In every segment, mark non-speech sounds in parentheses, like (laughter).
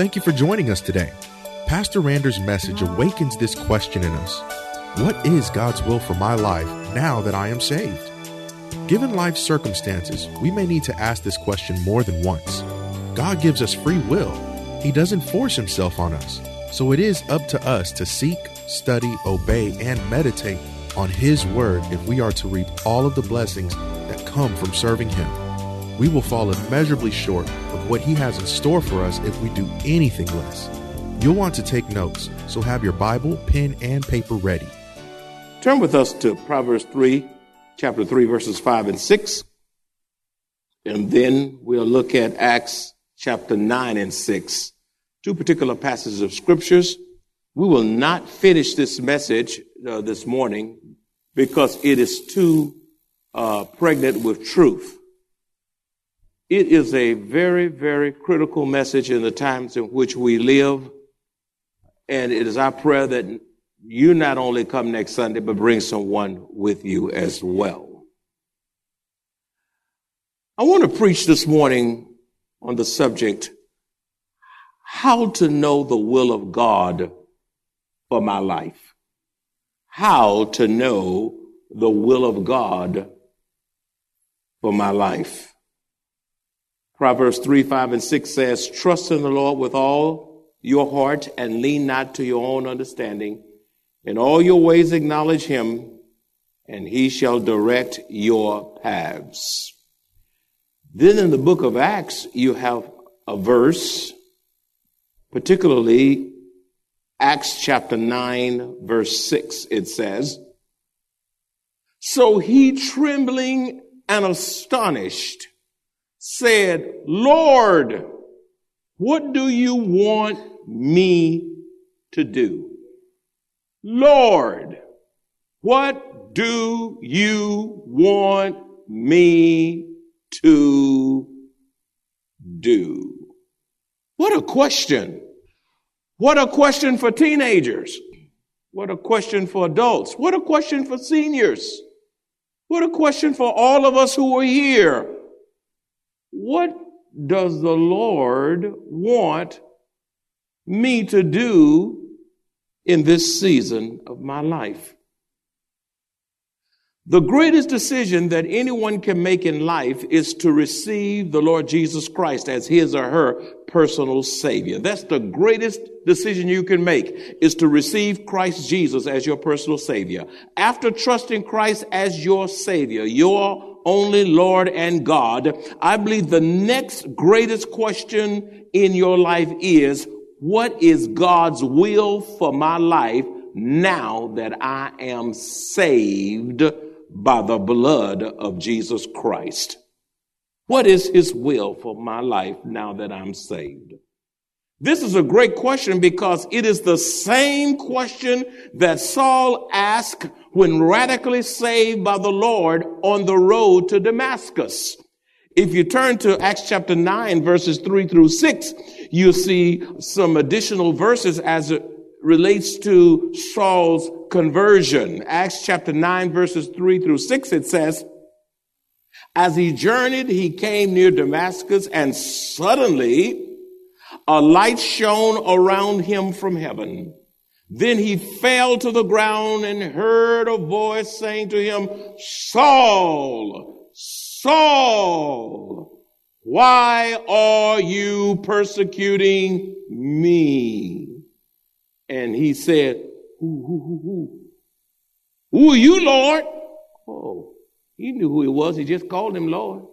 Thank you for joining us today. Pastor Rander's message awakens this question in us What is God's will for my life now that I am saved? Given life circumstances, we may need to ask this question more than once. God gives us free will, He doesn't force Himself on us. So it is up to us to seek, study, obey, and meditate on His Word if we are to reap all of the blessings that come from serving Him. We will fall immeasurably short of what He has in store for us if we do anything less. You'll want to take notes, so have your Bible, pen, and paper ready. Turn with us to Proverbs 3, chapter 3, verses 5 and 6. And then we'll look at Acts chapter 9 and 6, two particular passages of scriptures. We will not finish this message uh, this morning because it is too uh, pregnant with truth. It is a very, very critical message in the times in which we live. And it is our prayer that you not only come next Sunday, but bring someone with you as well. I want to preach this morning on the subject, how to know the will of God for my life. How to know the will of God for my life. Proverbs 3, 5, and 6 says, Trust in the Lord with all your heart and lean not to your own understanding. In all your ways acknowledge him, and he shall direct your paths. Then in the book of Acts, you have a verse, particularly Acts chapter 9, verse 6. It says, So he trembling and astonished said, Lord, what do you want me to do? Lord, what do you want me to do? What a question. What a question for teenagers. What a question for adults. What a question for seniors. What a question for all of us who are here. What does the Lord want me to do in this season of my life? The greatest decision that anyone can make in life is to receive the Lord Jesus Christ as his or her personal savior. That's the greatest decision you can make is to receive Christ Jesus as your personal savior. After trusting Christ as your savior, your only Lord and God, I believe the next greatest question in your life is, what is God's will for my life now that I am saved by the blood of Jesus Christ? What is his will for my life now that I'm saved? This is a great question because it is the same question that Saul asked when radically saved by the Lord on the road to Damascus. If you turn to Acts chapter 9 verses 3 through 6, you'll see some additional verses as it relates to Saul's conversion. Acts chapter 9 verses 3 through 6, it says, as he journeyed, he came near Damascus and suddenly a light shone around him from heaven. Then he fell to the ground and heard a voice saying to him, Saul, Saul, why are you persecuting me? And he said, who, who, who, who? Who are you, Lord? Oh, he knew who he was. He just called him Lord.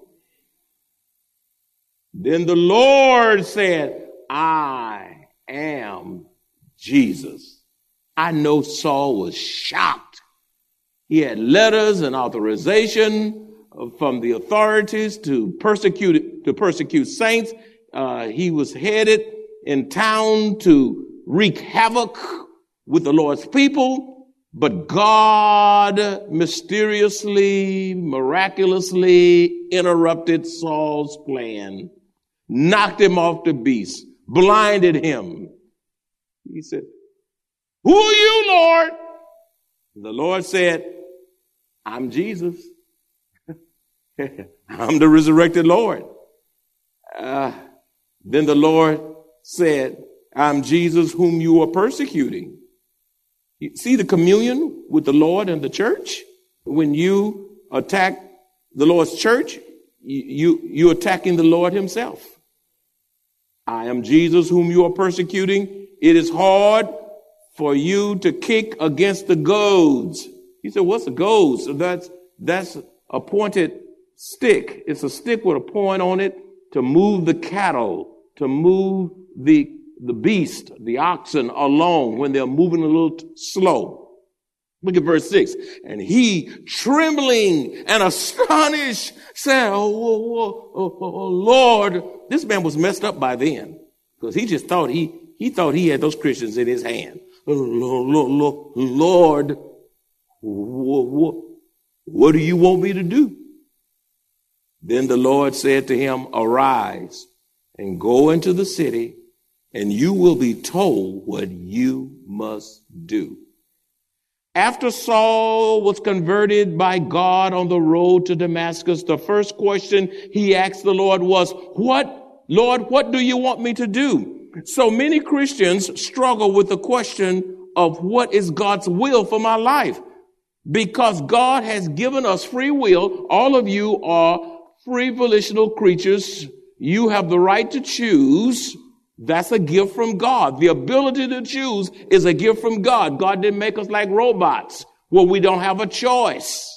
Then the Lord said, I am Jesus I know Saul was shocked. He had letters and authorization from the authorities to persecute to persecute saints. Uh, he was headed in town to wreak havoc with the Lord's people, but God mysteriously, miraculously interrupted Saul's plan, knocked him off the beast, blinded him. He said, Who are you, Lord? The Lord said, I'm Jesus. (laughs) I'm the resurrected Lord. Uh, then the Lord said, I'm Jesus whom you are persecuting. You see the communion with the Lord and the church? When you attack the Lord's church, you, you're attacking the Lord himself. I am Jesus whom you are persecuting. It is hard for you to kick against the goads. He said, what's a goad? So that's, that's a pointed stick. It's a stick with a point on it to move the cattle, to move the, the beast, the oxen along when they're moving a little slow. Look at verse six. And he, trembling and astonished, said, oh, oh, oh, oh, Lord, this man was messed up by then because he just thought he, he thought he had those Christians in his hand. Lord, what do you want me to do? Then the Lord said to him, Arise and go into the city, and you will be told what you must do. After Saul was converted by God on the road to Damascus, the first question he asked the Lord was, What, Lord, what do you want me to do? So many Christians struggle with the question of what is God's will for my life? Because God has given us free will. All of you are free volitional creatures. You have the right to choose. That's a gift from God. The ability to choose is a gift from God. God didn't make us like robots where we don't have a choice.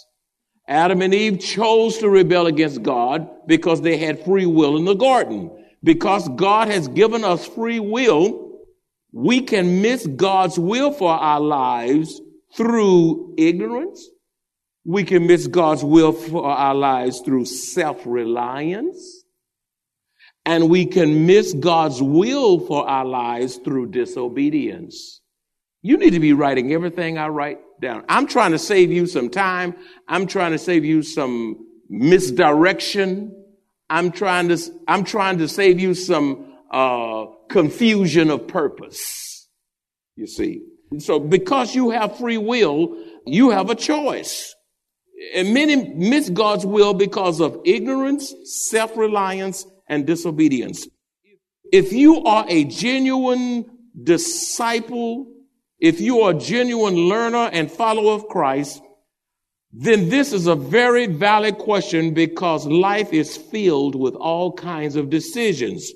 Adam and Eve chose to rebel against God because they had free will in the garden. Because God has given us free will, we can miss God's will for our lives through ignorance, we can miss God's will for our lives through self reliance. And we can miss God's will for our lives through disobedience. You need to be writing everything I write down. I'm trying to save you some time. I'm trying to save you some misdirection. I'm trying to, I'm trying to save you some uh, confusion of purpose. You see. So because you have free will, you have a choice. And many miss God's will because of ignorance, self-reliance, and disobedience. If you are a genuine disciple, if you are a genuine learner and follower of Christ, then this is a very valid question because life is filled with all kinds of decisions.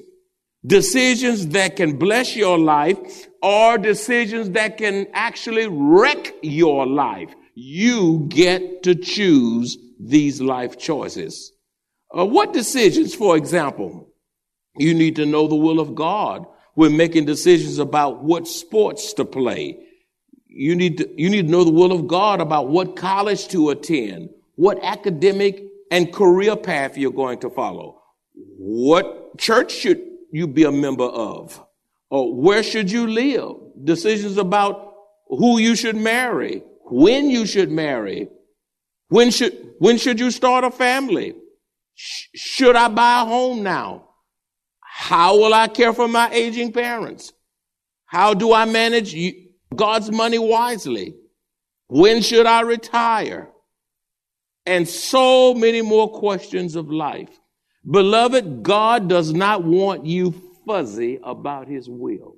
Decisions that can bless your life or decisions that can actually wreck your life you get to choose these life choices. Uh, what decisions, for example? You need to know the will of God. We're making decisions about what sports to play. You need to, you need to know the will of God about what college to attend, what academic and career path you're going to follow. What church should you be a member of? Or where should you live? Decisions about who you should marry, when you should marry, when should, when should you start a family? Sh- should I buy a home now? How will I care for my aging parents? How do I manage God's money wisely? When should I retire? And so many more questions of life. Beloved, God does not want you fuzzy about his will.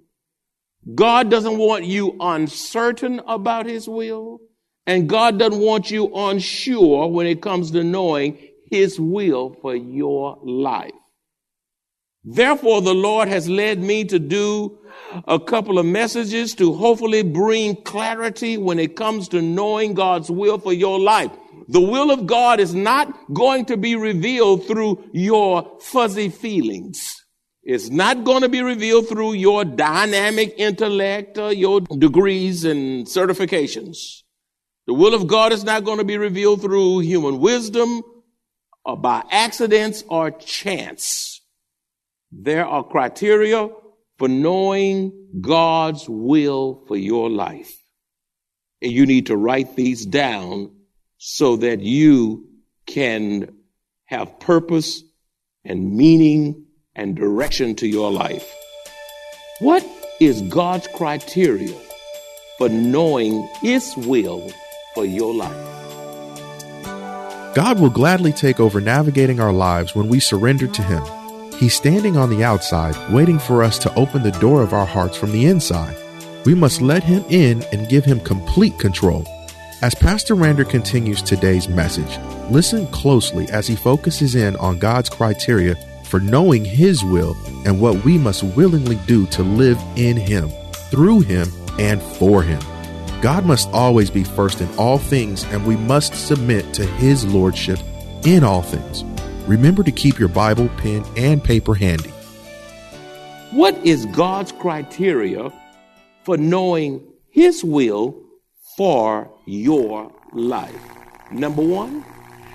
God doesn't want you uncertain about his will, and God doesn't want you unsure when it comes to knowing his will for your life. Therefore, the Lord has led me to do a couple of messages to hopefully bring clarity when it comes to knowing God's will for your life. The will of God is not going to be revealed through your fuzzy feelings. It's not going to be revealed through your dynamic intellect or your degrees and certifications. The will of God is not going to be revealed through human wisdom by accidents or chance. There are criteria for knowing God's will for your life. And you need to write these down so that you can have purpose and meaning and direction to your life. What is God's criteria for knowing His will for your life? God will gladly take over navigating our lives when we surrender to Him. He's standing on the outside, waiting for us to open the door of our hearts from the inside. We must let Him in and give Him complete control. As Pastor Rander continues today's message, listen closely as he focuses in on God's criteria for knowing His will and what we must willingly do to live in Him, through Him, and for Him. God must always be first in all things, and we must submit to His Lordship in all things. Remember to keep your Bible, pen, and paper handy. What is God's criteria for knowing His will for your life? Number one,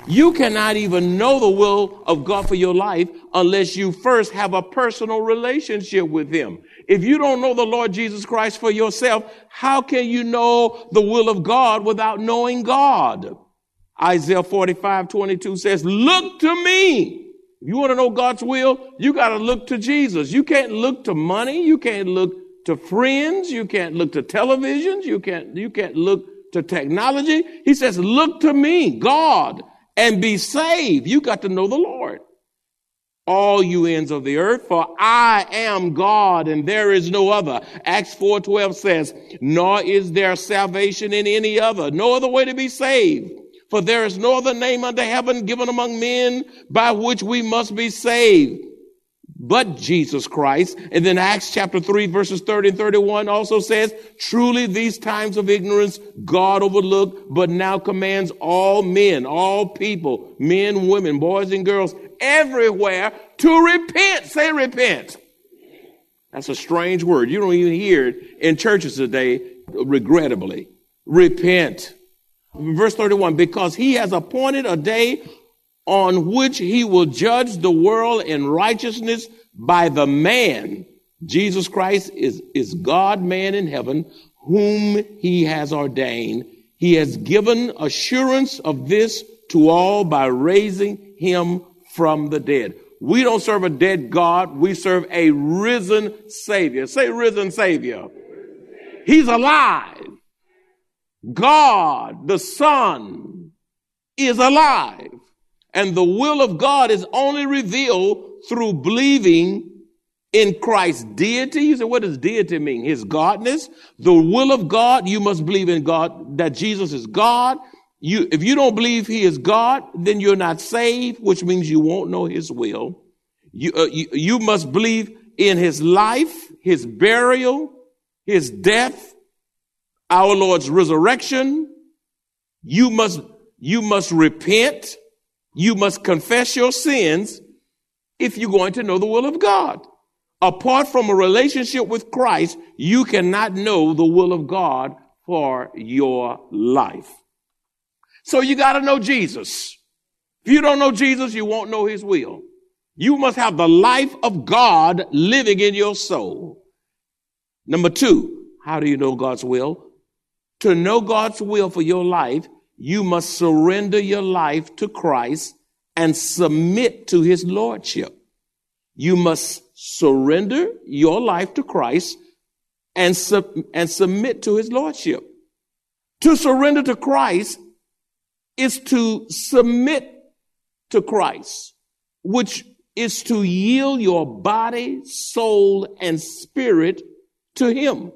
you cannot even know the will of God for your life unless you first have a personal relationship with Him. If you don't know the Lord Jesus Christ for yourself, how can you know the will of God without knowing God? Isaiah 45, 22 says, look to me. If you want to know God's will, you got to look to Jesus. You can't look to money. You can't look to friends. You can't look to televisions. You can't, you can't look to technology. He says, look to me, God and be saved. You got to know the Lord. All you ends of the earth, for I am God and there is no other. Acts 4:12 says, nor is there salvation in any other, no other way to be saved. For there is no other name under heaven given among men by which we must be saved but Jesus Christ. And then Acts chapter 3 verses 30 and 31 also says, truly these times of ignorance God overlooked, but now commands all men, all people, men, women, boys and girls, everywhere to repent. Say repent. That's a strange word. You don't even hear it in churches today, regrettably. Repent. Verse 31, because he has appointed a day on which he will judge the world in righteousness by the man. Jesus Christ is, is God man in heaven, whom he has ordained. He has given assurance of this to all by raising him from the dead. We don't serve a dead God. We serve a risen Savior. Say risen Savior. He's alive. God, the Son, is alive. And the will of God is only revealed through believing in Christ's deity. You say, what does deity mean? His godness. The will of God, you must believe in God, that Jesus is God. You, if you don't believe he is God, then you're not saved, which means you won't know his will. You, uh, you, you must believe in his life, his burial, his death, our Lord's resurrection. You must, you must repent you must confess your sins if you're going to know the will of God. Apart from a relationship with Christ, you cannot know the will of God for your life. So you got to know Jesus. If you don't know Jesus, you won't know his will. You must have the life of God living in your soul. Number two, how do you know God's will? To know God's will for your life, you must surrender your life to Christ and submit to his lordship. You must surrender your life to Christ and, sub- and submit to his lordship. To surrender to Christ is to submit to Christ, which is to yield your body, soul, and spirit to him.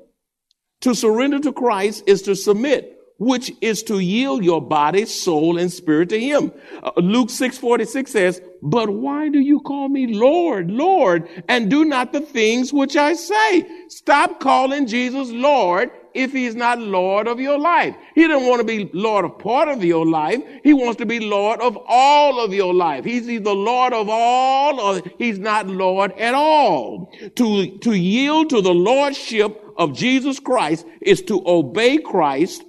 To surrender to Christ is to submit which is to yield your body, soul, and spirit to him. Uh, Luke 6 46 says, But why do you call me Lord, Lord, and do not the things which I say? Stop calling Jesus Lord if he's not Lord of your life. He doesn't want to be Lord of part of your life. He wants to be Lord of all of your life. He's either Lord of all or he's not Lord at all. To, to yield to the Lordship of Jesus Christ is to obey Christ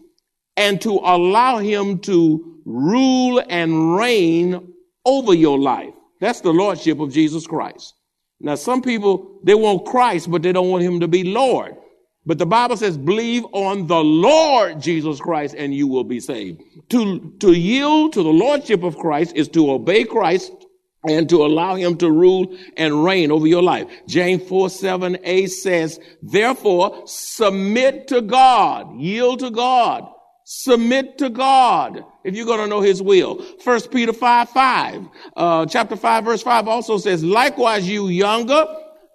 and to allow him to rule and reign over your life. That's the Lordship of Jesus Christ. Now, some people, they want Christ, but they don't want him to be Lord. But the Bible says, believe on the Lord Jesus Christ and you will be saved. To, to yield to the Lordship of Christ is to obey Christ and to allow him to rule and reign over your life. James 4, 7a says, therefore submit to God, yield to God, submit to God if you're going to know his will. First Peter 5, 5, uh, chapter 5, verse 5 also says, likewise you younger,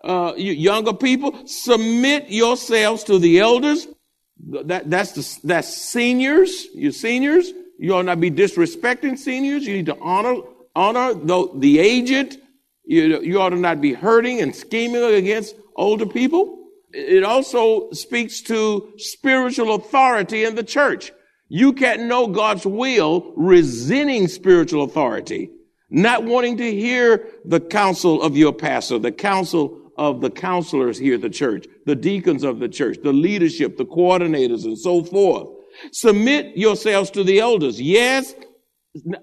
uh, you younger people, submit yourselves to the elders. That, that's the, that's seniors, you seniors. You ought not be disrespecting seniors. You need to honor, honor the, the aged. You, you ought to not be hurting and scheming against older people. It also speaks to spiritual authority in the church. You can't know God's will resenting spiritual authority, not wanting to hear the counsel of your pastor, the counsel of the counselors here at the church, the deacons of the church, the leadership, the coordinators, and so forth. Submit yourselves to the elders. Yes,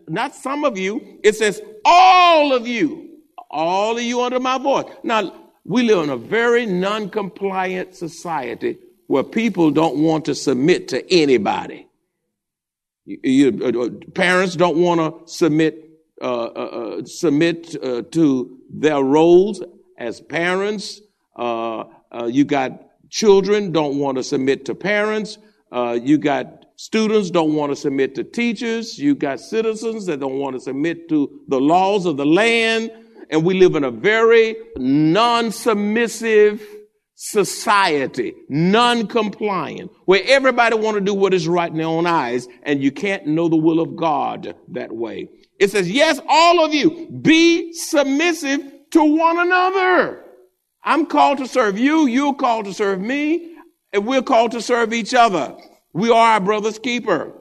not some of you. It says all of you, all of you under my voice. Now, we live in a very non-compliant society where people don't want to submit to anybody. You, you, uh, uh parents don't want to submit uh, uh, uh submit uh, to their roles as parents. Uh, uh, you got children don't want to submit to parents. Uh, you got students don't want to submit to teachers. You got citizens that don't want to submit to the laws of the land. And we live in a very non-submissive society, non-compliant, where everybody want to do what is right in their own eyes, and you can't know the will of God that way. It says, yes, all of you, be submissive to one another. I'm called to serve you, you're called to serve me, and we're called to serve each other. We are our brother's keeper.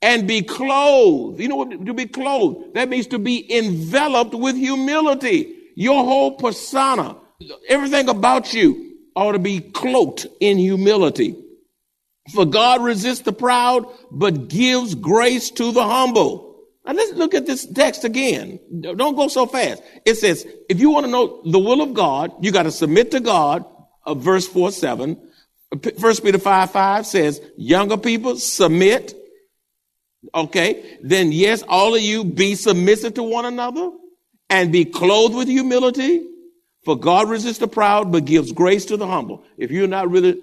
And be clothed. You know what to be clothed? That means to be enveloped with humility. Your whole persona, everything about you ought to be cloaked in humility. For God resists the proud, but gives grace to the humble. Now let's look at this text again. Don't go so fast. It says, if you want to know the will of God, you got to submit to God. Uh, verse 4 7. First Peter 5 5 says, younger people submit. Okay. Then yes, all of you be submissive to one another and be clothed with humility. For God resists the proud, but gives grace to the humble. If you're not really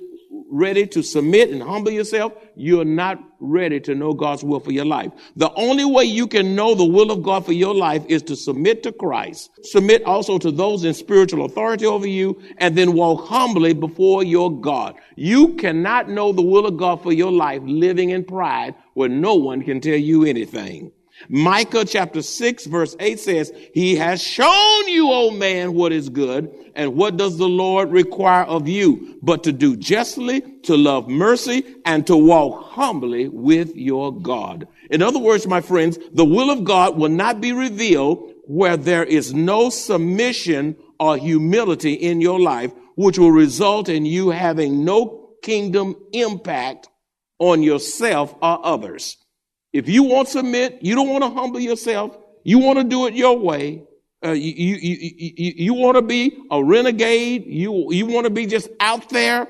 ready to submit and humble yourself, you're not ready to know God's will for your life. The only way you can know the will of God for your life is to submit to Christ, submit also to those in spiritual authority over you, and then walk humbly before your God. You cannot know the will of God for your life living in pride where no one can tell you anything. Micah chapter 6 verse 8 says, He has shown you, O man, what is good, and what does the Lord require of you, but to do justly, to love mercy, and to walk humbly with your God. In other words, my friends, the will of God will not be revealed where there is no submission or humility in your life, which will result in you having no kingdom impact on yourself or others. If you want to submit, you don't want to humble yourself, you want to do it your way, uh, you, you, you, you, you want to be a renegade, you, you want to be just out there,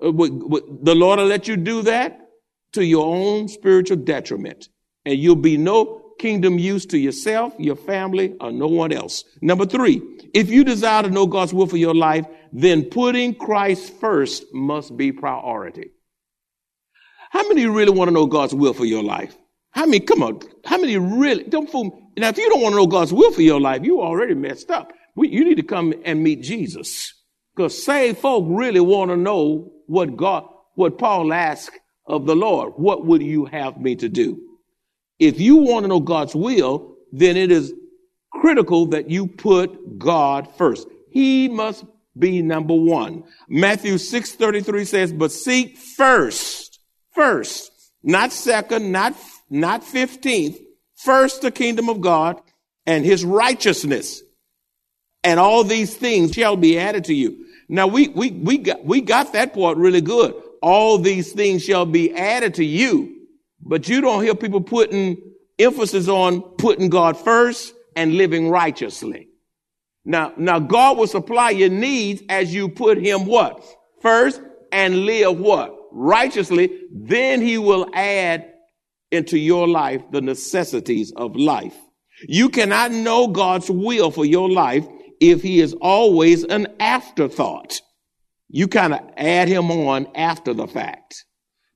uh, the Lord will let you do that to your own spiritual detriment. And you'll be no kingdom use to yourself, your family, or no one else. Number three, if you desire to know God's will for your life, then putting Christ first must be priority. How many really want to know God's will for your life? How many, come on, how many really, don't fool me. Now, if you don't want to know God's will for your life, you already messed up. We, you need to come and meet Jesus. Because saved folk really want to know what God, what Paul asked of the Lord. What would you have me to do? If you want to know God's will, then it is critical that you put God first. He must be number one. Matthew 6:33 says, "But seek first, first, not second, not not 15th, first the kingdom of God and his righteousness, and all these things shall be added to you." Now we we we got we got that part really good. All these things shall be added to you, but you don't hear people putting emphasis on putting God first and living righteously. Now, now God will supply your needs as you put him what? First and live what? Righteously. Then he will add into your life the necessities of life. You cannot know God's will for your life if he is always an afterthought. You kind of add him on after the fact.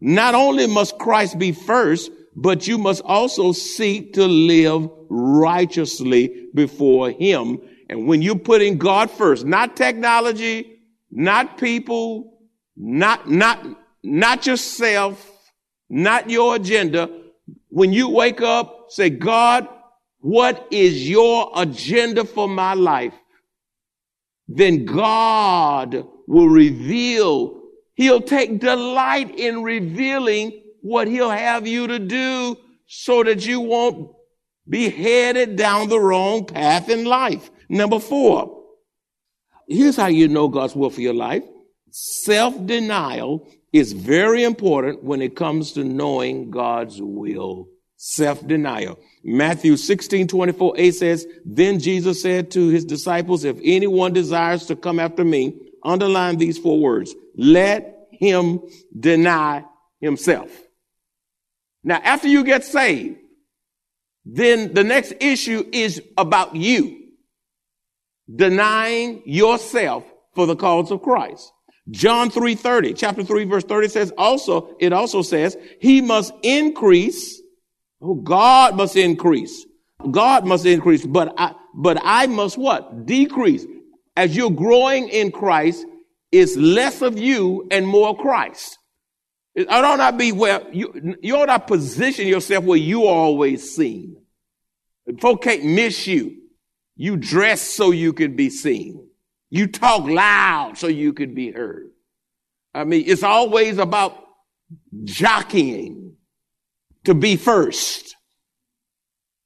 Not only must Christ be first, but you must also seek to live righteously before him. And when you're putting God first, not technology, not people, not, not, not yourself, not your agenda. When you wake up, say, God, what is your agenda for my life? Then God will reveal. He'll take delight in revealing what he'll have you to do so that you won't be headed down the wrong path in life. Number four, here's how you know God's will for your life. Self-denial is very important when it comes to knowing God's will. Self-denial. Matthew 16, 24, 8 says, Then Jesus said to his disciples, If anyone desires to come after me, underline these four words. Let him deny himself. Now, after you get saved, then the next issue is about you denying yourself for the cause of Christ. John 3:30, chapter 3 verse 30 says also it also says he must increase oh God must increase. God must increase, but I but I must what? Decrease. As you're growing in Christ, it's less of you and more Christ. It ought not be where you, you ought not position yourself where you are always seen. Folk can't miss you. You dress so you can be seen. You talk loud so you could be heard. I mean, it's always about jockeying to be first.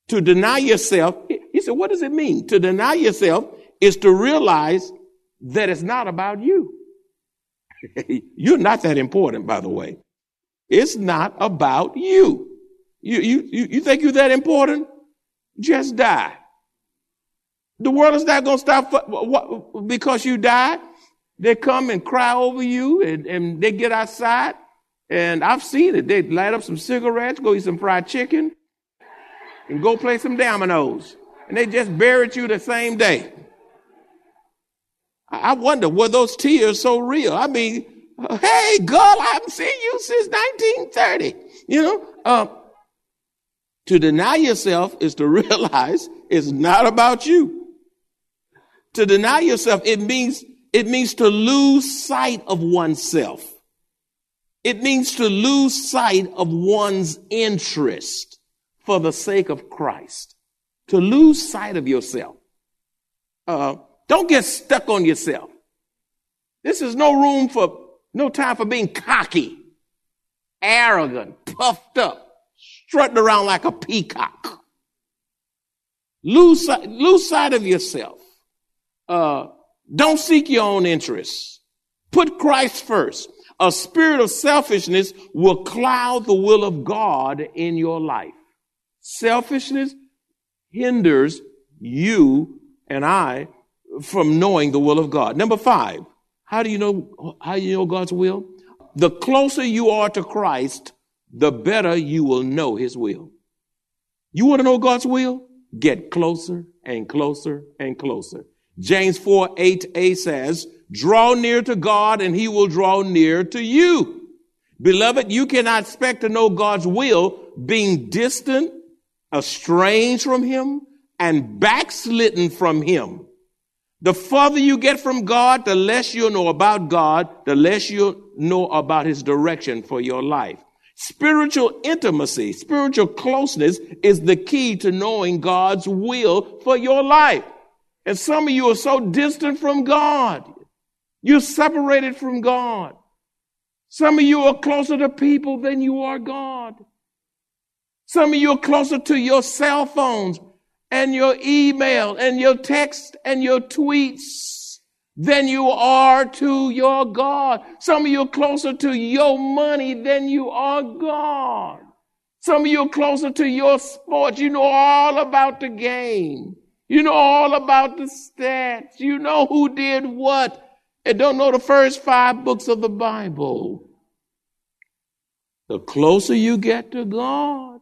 To deny yourself, he said, what does it mean? To deny yourself is to realize that it's not about you. (laughs) You're not that important, by the way. It's not about you. You, you, you think you're that important? Just die. The world is not going to stop because you died. They come and cry over you and, and they get outside. And I've seen it. They light up some cigarettes, go eat some fried chicken, and go play some dominoes. And they just buried you the same day. I wonder, were those tears so real? I mean, hey, girl, I haven't seen you since 1930. You know, uh, to deny yourself is to (laughs) realize it's not about you. To deny yourself, it means, it means to lose sight of oneself. It means to lose sight of one's interest for the sake of Christ. To lose sight of yourself. Uh, don't get stuck on yourself. This is no room for, no time for being cocky, arrogant, puffed up, strutting around like a peacock. Lose, lose sight of yourself. Uh, don't seek your own interests. Put Christ first. A spirit of selfishness will cloud the will of God in your life. Selfishness hinders you and I from knowing the will of God. Number five, how do you know, how do you know God's will? The closer you are to Christ, the better you will know his will. You want to know God's will? Get closer and closer and closer. James 4, 8a says, draw near to God and he will draw near to you. Beloved, you cannot expect to know God's will being distant, estranged from him, and backslidden from him. The further you get from God, the less you'll know about God, the less you'll know about his direction for your life. Spiritual intimacy, spiritual closeness is the key to knowing God's will for your life. And some of you are so distant from God. You're separated from God. Some of you are closer to people than you are God. Some of you are closer to your cell phones and your email and your text and your tweets than you are to your God. Some of you are closer to your money than you are God. Some of you are closer to your sports. You know all about the game. You know all about the stats. You know who did what and don't know the first five books of the Bible. The closer you get to God,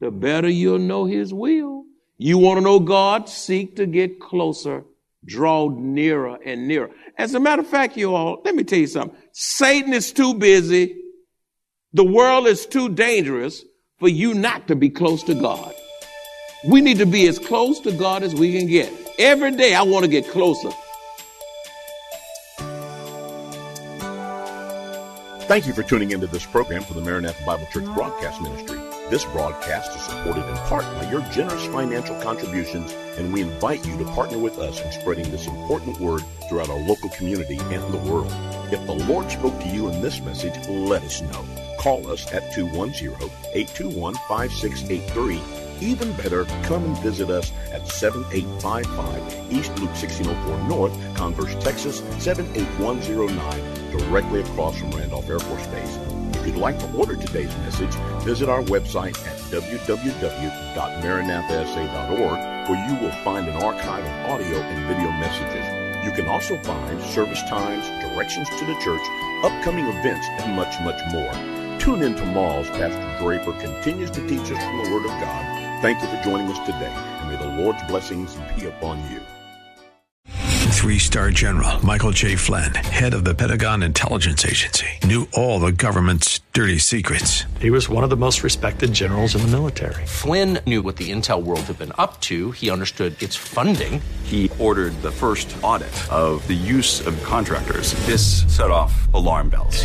the better you'll know His will. You want to know God? Seek to get closer. Draw nearer and nearer. As a matter of fact, you all, let me tell you something. Satan is too busy. The world is too dangerous for you not to be close to God. We need to be as close to God as we can get. Every day I want to get closer. Thank you for tuning into this program from the Maranatha Bible Church Broadcast Ministry. This broadcast is supported in part by your generous financial contributions, and we invite you to partner with us in spreading this important word throughout our local community and the world. If the Lord spoke to you in this message, let us know. Call us at 210-821-5683. Even better, come and visit us at 7855 East Loop 1604 North, Converse, Texas 78109, directly across from Randolph Air Force Base. If you'd like to order today's message, visit our website at www.maranathasa.org where you will find an archive of audio and video messages. You can also find service times, directions to the church, upcoming events, and much, much more. Tune in tomorrow as Pastor Draper continues to teach us from the Word of God. Thank you for joining us today, and may the Lord's blessings be upon you. Three star general Michael J. Flynn, head of the Pentagon Intelligence Agency, knew all the government's dirty secrets. He was one of the most respected generals in the military. Flynn knew what the intel world had been up to. He understood its funding. He ordered the first audit of the use of contractors. This set off alarm bells.